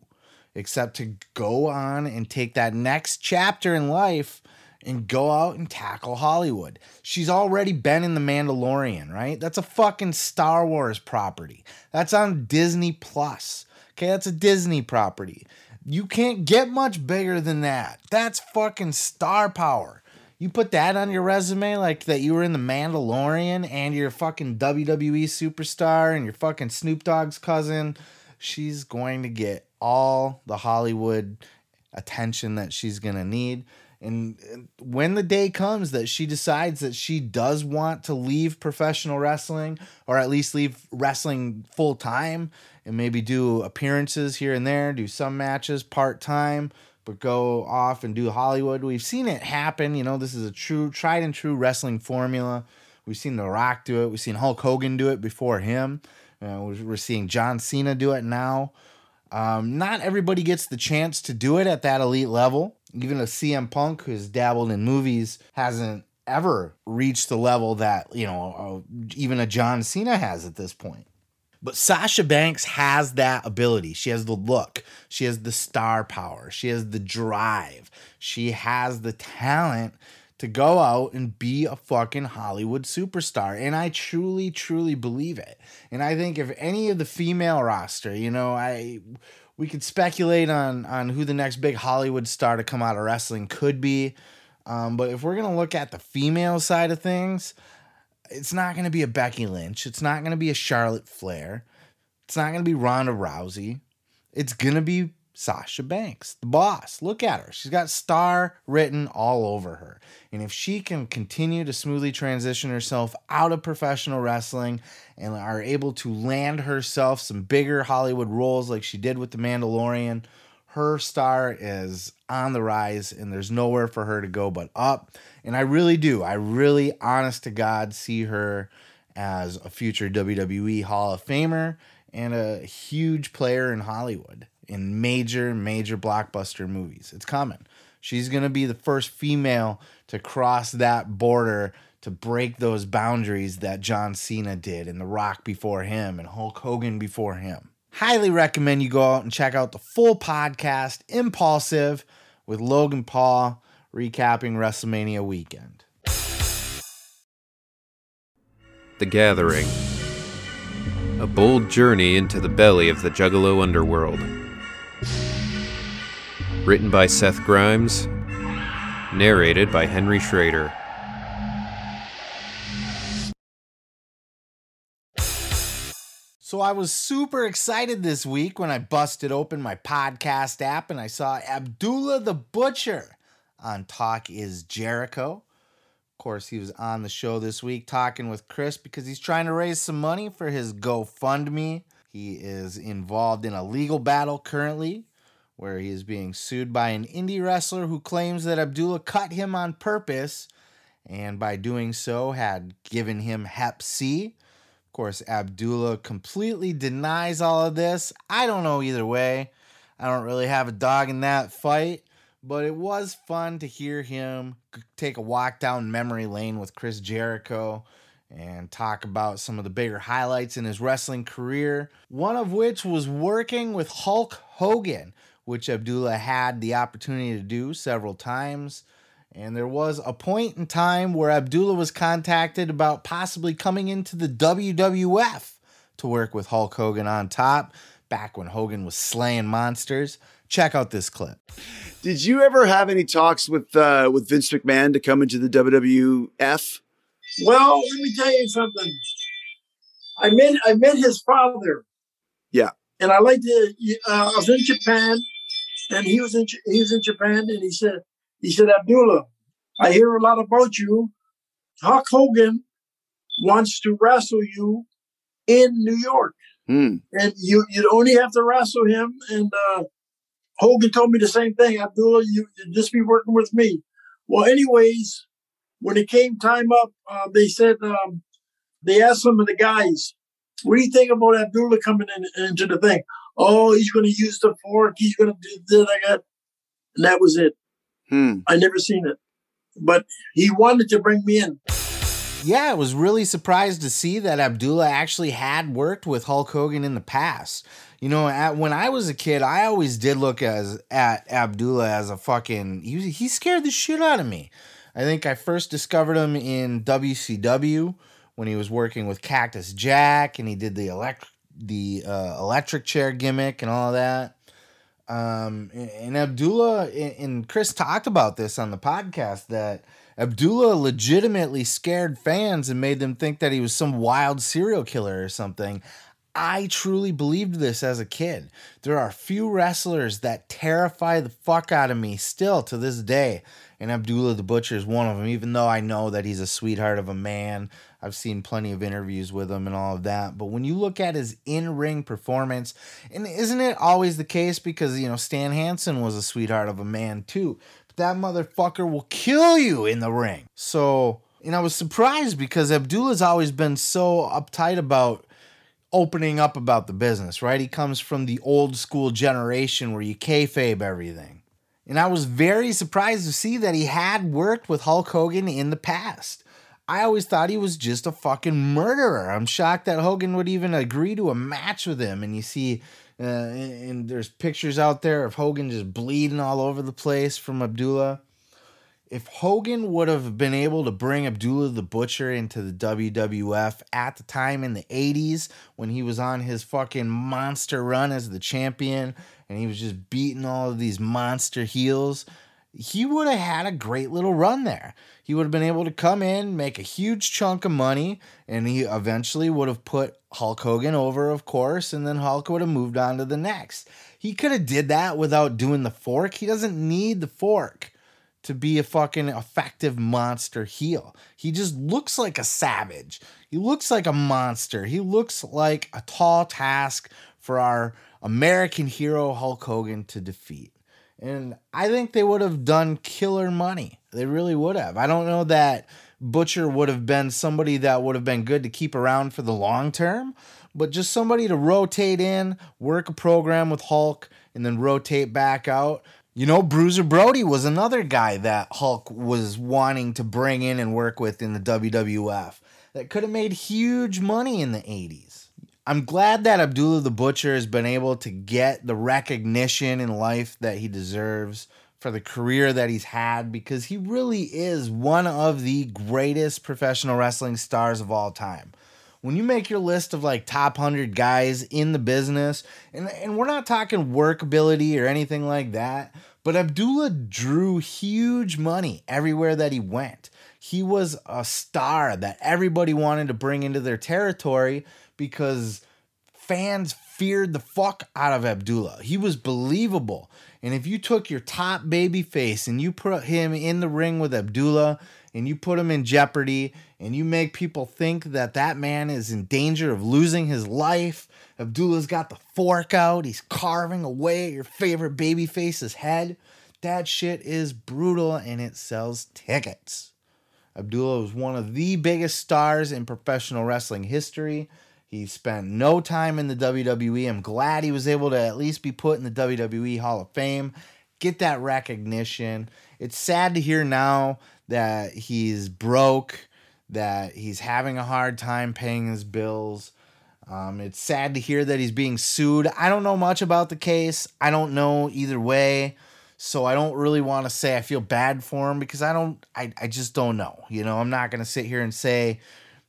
except to go on and take that next chapter in life and go out and tackle Hollywood. She's already been in The Mandalorian, right? That's a fucking Star Wars property. That's on Disney Plus. Okay, that's a Disney property. You can't get much bigger than that. That's fucking star power. You put that on your resume, like that you were in the Mandalorian and you're a fucking WWE superstar and you're fucking Snoop Dogg's cousin. She's going to get all the Hollywood attention that she's gonna need. And and when the day comes that she decides that she does want to leave professional wrestling, or at least leave wrestling full time, and maybe do appearances here and there, do some matches part time, but go off and do Hollywood. We've seen it happen. You know, this is a true, tried and true wrestling formula. We've seen The Rock do it. We've seen Hulk Hogan do it before him. Uh, we're seeing John Cena do it now. Um, not everybody gets the chance to do it at that elite level. Even a CM Punk who's dabbled in movies hasn't ever reached the level that, you know, uh, even a John Cena has at this point. But Sasha Banks has that ability. She has the look. She has the star power. She has the drive. She has the talent to go out and be a fucking Hollywood superstar. And I truly, truly believe it. And I think if any of the female roster, you know, I we could speculate on on who the next big Hollywood star to come out of wrestling could be. Um, but if we're gonna look at the female side of things, it's not going to be a Becky Lynch. It's not going to be a Charlotte Flair. It's not going to be Ronda Rousey. It's going to be Sasha Banks, the boss. Look at her. She's got star written all over her. And if she can continue to smoothly transition herself out of professional wrestling and are able to land herself some bigger Hollywood roles like she did with The Mandalorian, her star is on the rise and there's nowhere for her to go but up. And I really do. I really, honest to God, see her as a future WWE Hall of Famer and a huge player in Hollywood in major, major blockbuster movies. It's coming. She's going to be the first female to cross that border to break those boundaries that John Cena did and The Rock before him and Hulk Hogan before him. Highly recommend you go out and check out the full podcast, Impulsive, with Logan Paul recapping WrestleMania weekend. The Gathering. A bold journey into the belly of the Juggalo underworld. Written by Seth Grimes. Narrated by Henry Schrader. So I was super excited this week when I busted open my podcast app and I saw Abdullah the Butcher on Talk is Jericho. Of course, he was on the show this week talking with Chris because he's trying to raise some money for his GoFundMe. He is involved in a legal battle currently where he is being sued by an indie wrestler who claims that Abdullah cut him on purpose and by doing so had given him Hep C. Of course, Abdullah completely denies all of this. I don't know either way. I don't really have a dog in that fight, but it was fun to hear him take a walk down memory lane with Chris Jericho and talk about some of the bigger highlights in his wrestling career. One of which was working with Hulk Hogan, which Abdullah had the opportunity to do several times. And there was a point in time where Abdullah was contacted about possibly coming into the WWF to work with Hulk Hogan on top, back when Hogan was slaying monsters. Check out this clip. Did you ever have any talks with uh, with Vince McMahon to come into the WWF? Well, let me tell you something. I met I met his father, Yeah. and I like to. Uh, I was in Japan, and he was in he was in Japan, and he said he said Abdullah, I hear a lot about you. Hulk Hogan wants to wrestle you in New York, Hmm. and you you'd only have to wrestle him. And uh, Hogan told me the same thing. Abdullah, you you just be working with me. Well, anyways, when it came time up, uh, they said um, they asked some of the guys, "What do you think about Abdullah coming in, into the thing?" Oh, he's going to use the fork. He's going to do this, like that, and that was it. Hmm. I never seen it, but he wanted to bring me in. Yeah, I was really surprised to see that Abdullah actually had worked with Hulk Hogan in the past. You know, at, when I was a kid, I always did look as at Abdullah as a fucking he, he scared the shit out of me. I think I first discovered him in WCW when he was working with Cactus Jack and he did the electric the uh, electric chair gimmick and all that. Um, and Abdullah and Chris talked about this on the podcast that Abdullah legitimately scared fans and made them think that he was some wild serial killer or something. I truly believed this as a kid. There are few wrestlers that terrify the fuck out of me still to this day. And Abdullah the Butcher is one of them, even though I know that he's a sweetheart of a man. I've seen plenty of interviews with him and all of that. But when you look at his in ring performance, and isn't it always the case because, you know, Stan Hansen was a sweetheart of a man too? That motherfucker will kill you in the ring. So, and I was surprised because Abdullah's always been so uptight about opening up about the business, right? He comes from the old school generation where you kayfabe everything. And I was very surprised to see that he had worked with Hulk Hogan in the past. I always thought he was just a fucking murderer. I'm shocked that Hogan would even agree to a match with him. And you see, uh, and and there's pictures out there of Hogan just bleeding all over the place from Abdullah. If Hogan would have been able to bring Abdullah the Butcher into the WWF at the time in the 80s when he was on his fucking monster run as the champion and he was just beating all of these monster heels, he would have had a great little run there. He would have been able to come in, make a huge chunk of money, and he eventually would have put Hulk Hogan over, of course, and then Hulk would have moved on to the next. He could have did that without doing the fork. He doesn't need the fork to be a fucking effective monster heel. He just looks like a savage. He looks like a monster. He looks like a tall task for our American hero Hulk Hogan to defeat. And I think they would have done killer money. They really would have. I don't know that Butcher would have been somebody that would have been good to keep around for the long term, but just somebody to rotate in, work a program with Hulk, and then rotate back out. You know, Bruiser Brody was another guy that Hulk was wanting to bring in and work with in the WWF that could have made huge money in the 80s. I'm glad that Abdullah the Butcher has been able to get the recognition in life that he deserves for the career that he's had because he really is one of the greatest professional wrestling stars of all time. When you make your list of like top 100 guys in the business, and, and we're not talking workability or anything like that, but Abdullah drew huge money everywhere that he went. He was a star that everybody wanted to bring into their territory because fans feared the fuck out of Abdullah. He was believable. And if you took your top baby face and you put him in the ring with Abdullah and you put him in jeopardy and you make people think that that man is in danger of losing his life, Abdullah's got the fork out, he's carving away at your favorite baby face's head. That shit is brutal and it sells tickets. Abdullah was one of the biggest stars in professional wrestling history. He spent no time in the WWE. I'm glad he was able to at least be put in the WWE Hall of Fame, get that recognition. It's sad to hear now that he's broke, that he's having a hard time paying his bills. Um, it's sad to hear that he's being sued. I don't know much about the case. I don't know either way. So I don't really want to say I feel bad for him because I don't I, I just don't know. You know, I'm not gonna sit here and say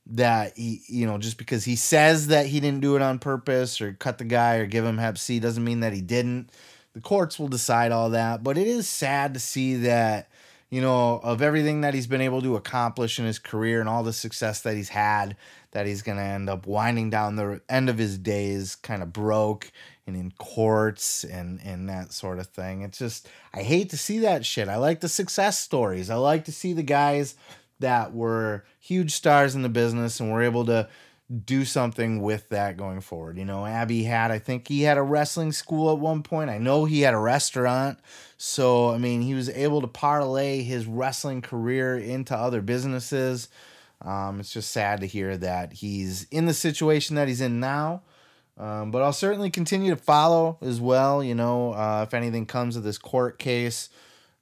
that he, you know, just because he says that he didn't do it on purpose or cut the guy or give him Hep C doesn't mean that he didn't. The courts will decide all that, but it is sad to see that, you know, of everything that he's been able to accomplish in his career and all the success that he's had, that he's going to end up winding down the end of his days kind of broke and in courts and and that sort of thing. It's just I hate to see that shit. I like the success stories. I like to see the guys that were huge stars in the business and were able to do something with that going forward. You know, Abby had, I think he had a wrestling school at one point. I know he had a restaurant. So, I mean, he was able to parlay his wrestling career into other businesses. Um, it's just sad to hear that he's in the situation that he's in now. Um, but I'll certainly continue to follow as well. You know, uh, if anything comes of this court case,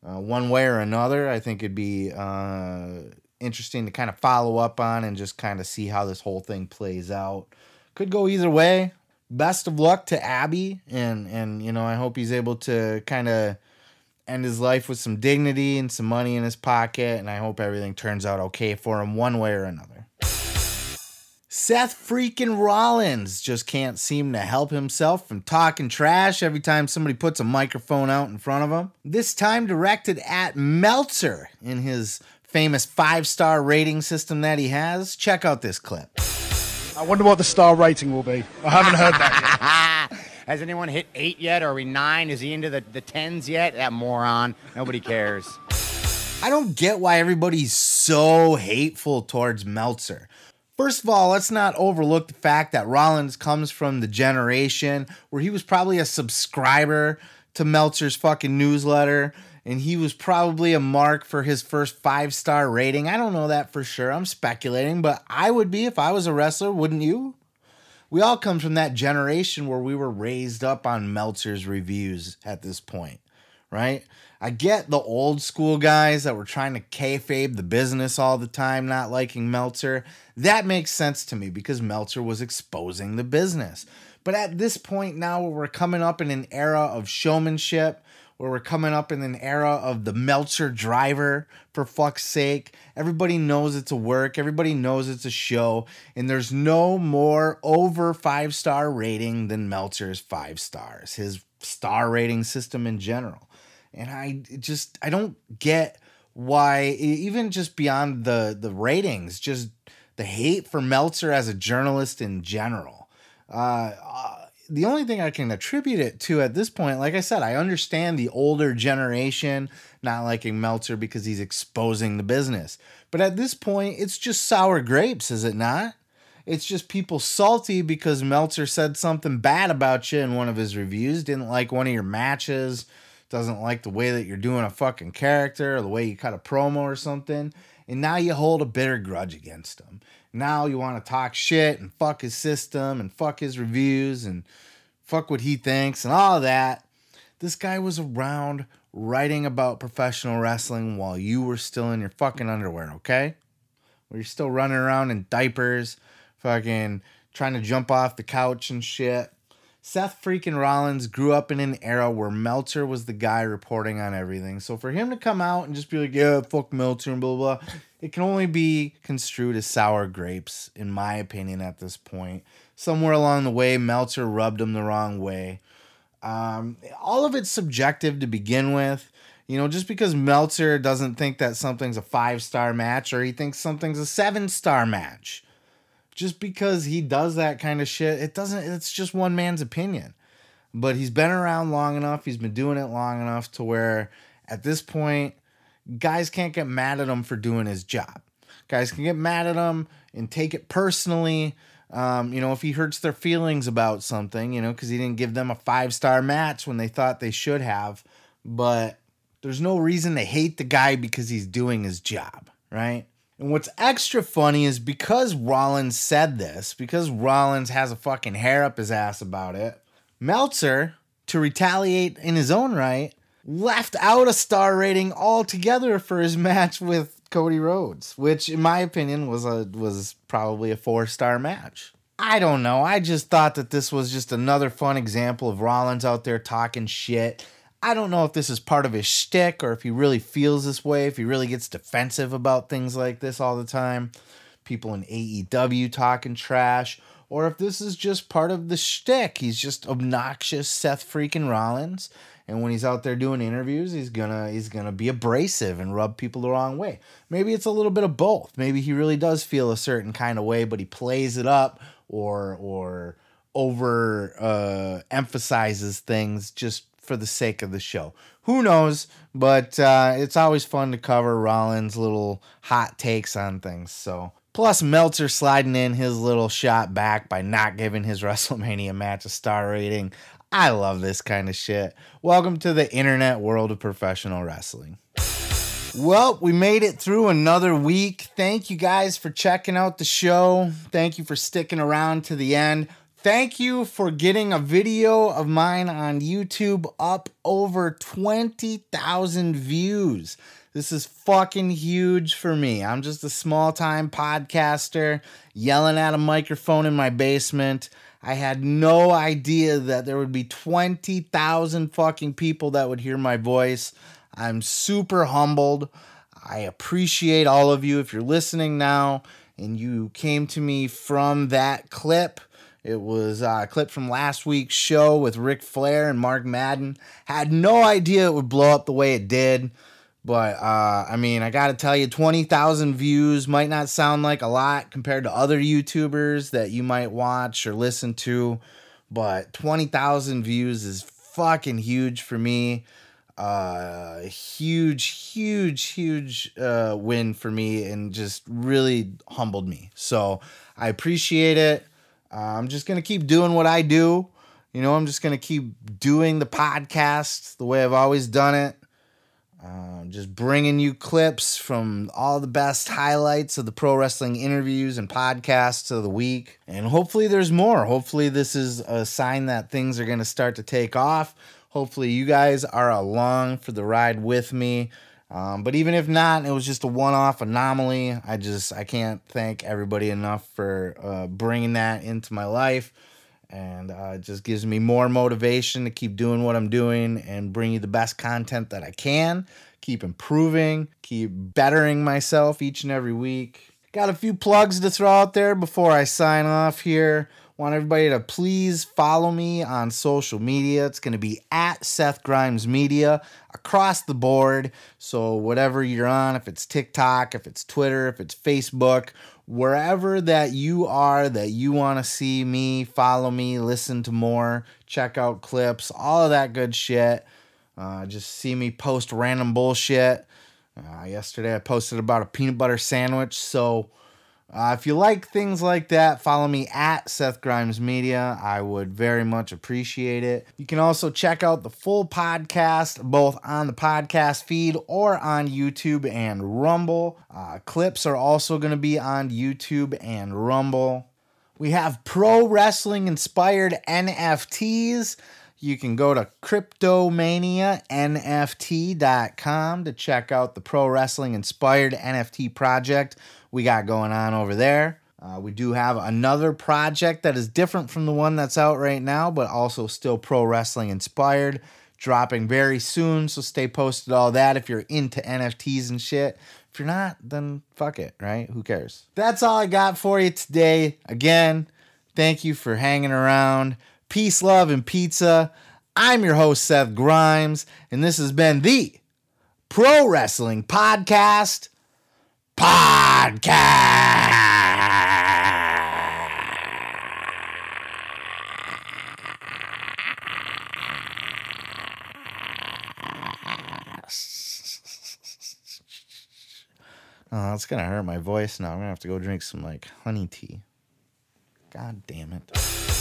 uh, one way or another, I think it'd be uh, interesting to kind of follow up on and just kind of see how this whole thing plays out. Could go either way. Best of luck to Abby, and and you know I hope he's able to kind of end his life with some dignity and some money in his pocket, and I hope everything turns out okay for him one way or another. Seth freaking Rollins just can't seem to help himself from talking trash every time somebody puts a microphone out in front of him. This time directed at Meltzer in his famous five star rating system that he has. Check out this clip. I wonder what the star rating will be. I haven't heard that yet. Has anyone hit eight yet? Are we nine? Is he into the, the tens yet? That moron. Nobody cares. I don't get why everybody's so hateful towards Meltzer. First of all, let's not overlook the fact that Rollins comes from the generation where he was probably a subscriber to Meltzer's fucking newsletter and he was probably a mark for his first five star rating. I don't know that for sure. I'm speculating, but I would be if I was a wrestler, wouldn't you? We all come from that generation where we were raised up on Meltzer's reviews at this point, right? I get the old school guys that were trying to kayfabe the business all the time, not liking Meltzer. That makes sense to me because Meltzer was exposing the business. But at this point now, where we're coming up in an era of showmanship, where we're coming up in an era of the Meltzer driver, for fuck's sake. Everybody knows it's a work, everybody knows it's a show, and there's no more over five star rating than Meltzer's five stars, his star rating system in general. And I just I don't get why even just beyond the the ratings, just the hate for Meltzer as a journalist in general. Uh, uh, the only thing I can attribute it to at this point, like I said, I understand the older generation not liking Meltzer because he's exposing the business. But at this point, it's just sour grapes, is it not? It's just people salty because Meltzer said something bad about you in one of his reviews, didn't like one of your matches, doesn't like the way that you're doing a fucking character or the way you cut a promo or something. And now you hold a bitter grudge against him. Now you want to talk shit and fuck his system and fuck his reviews and fuck what he thinks and all that. This guy was around writing about professional wrestling while you were still in your fucking underwear, okay? Where you're still running around in diapers, fucking trying to jump off the couch and shit. Seth freaking Rollins grew up in an era where Meltzer was the guy reporting on everything. So for him to come out and just be like, yeah, fuck Meltzer and blah, blah, it can only be construed as sour grapes, in my opinion, at this point. Somewhere along the way, Meltzer rubbed him the wrong way. Um, all of it's subjective to begin with. You know, just because Meltzer doesn't think that something's a five star match or he thinks something's a seven star match, just because he does that kind of shit, it doesn't, it's just one man's opinion. But he's been around long enough, he's been doing it long enough to where at this point, guys can't get mad at him for doing his job. Guys can get mad at him and take it personally. Um, you know, if he hurts their feelings about something, you know, because he didn't give them a five star match when they thought they should have. But there's no reason to hate the guy because he's doing his job, right? And what's extra funny is because Rollins said this, because Rollins has a fucking hair up his ass about it, Meltzer, to retaliate in his own right, left out a star rating altogether for his match with Cody Rhodes, which in my opinion was a was probably a four star match. I don't know. I just thought that this was just another fun example of Rollins out there talking shit. I don't know if this is part of his shtick or if he really feels this way, if he really gets defensive about things like this all the time. People in AEW talking trash, or if this is just part of the shtick. He's just obnoxious Seth freaking Rollins. And when he's out there doing interviews, he's gonna he's gonna be abrasive and rub people the wrong way. Maybe it's a little bit of both. Maybe he really does feel a certain kind of way, but he plays it up or or over uh, emphasizes things just for the sake of the show. Who knows? But uh, it's always fun to cover Rollins' little hot takes on things. So plus Meltzer sliding in his little shot back by not giving his WrestleMania match a star rating. I love this kind of shit. Welcome to the internet world of professional wrestling. Well, we made it through another week. Thank you guys for checking out the show. Thank you for sticking around to the end. Thank you for getting a video of mine on YouTube up over 20,000 views. This is fucking huge for me. I'm just a small time podcaster yelling at a microphone in my basement. I had no idea that there would be 20,000 fucking people that would hear my voice. I'm super humbled. I appreciate all of you. If you're listening now and you came to me from that clip, it was a clip from last week's show with Ric Flair and Mark Madden. Had no idea it would blow up the way it did. But uh, I mean, I got to tell you, 20,000 views might not sound like a lot compared to other YouTubers that you might watch or listen to. But 20,000 views is fucking huge for me. Uh, huge, huge, huge uh, win for me and just really humbled me. So I appreciate it. Uh, I'm just going to keep doing what I do. You know, I'm just going to keep doing the podcast the way I've always done it. Um, just bringing you clips from all the best highlights of the pro wrestling interviews and podcasts of the week. And hopefully, there's more. Hopefully, this is a sign that things are going to start to take off. Hopefully, you guys are along for the ride with me. Um, but even if not, it was just a one-off anomaly. I just I can't thank everybody enough for uh, bringing that into my life, and uh, it just gives me more motivation to keep doing what I'm doing and bring you the best content that I can. Keep improving, keep bettering myself each and every week. Got a few plugs to throw out there before I sign off here. Want everybody to please follow me on social media. It's going to be at Seth Grimes Media across the board. So, whatever you're on, if it's TikTok, if it's Twitter, if it's Facebook, wherever that you are that you want to see me, follow me, listen to more, check out clips, all of that good shit. Uh, just see me post random bullshit. Uh, yesterday I posted about a peanut butter sandwich. So uh, if you like things like that, follow me at Seth Grimes Media. I would very much appreciate it. You can also check out the full podcast both on the podcast feed or on YouTube and Rumble. Uh, clips are also going to be on YouTube and Rumble. We have pro wrestling inspired NFTs. You can go to cryptomanianft.com to check out the pro wrestling inspired NFT project we got going on over there. Uh, we do have another project that is different from the one that's out right now, but also still pro wrestling inspired, dropping very soon. So stay posted all that if you're into NFTs and shit. If you're not, then fuck it, right? Who cares? That's all I got for you today. Again, thank you for hanging around. Peace, love, and pizza. I'm your host, Seth Grimes, and this has been the Pro Wrestling Podcast. Podcast. Oh, that's gonna hurt my voice now. I'm gonna have to go drink some like honey tea. God damn it.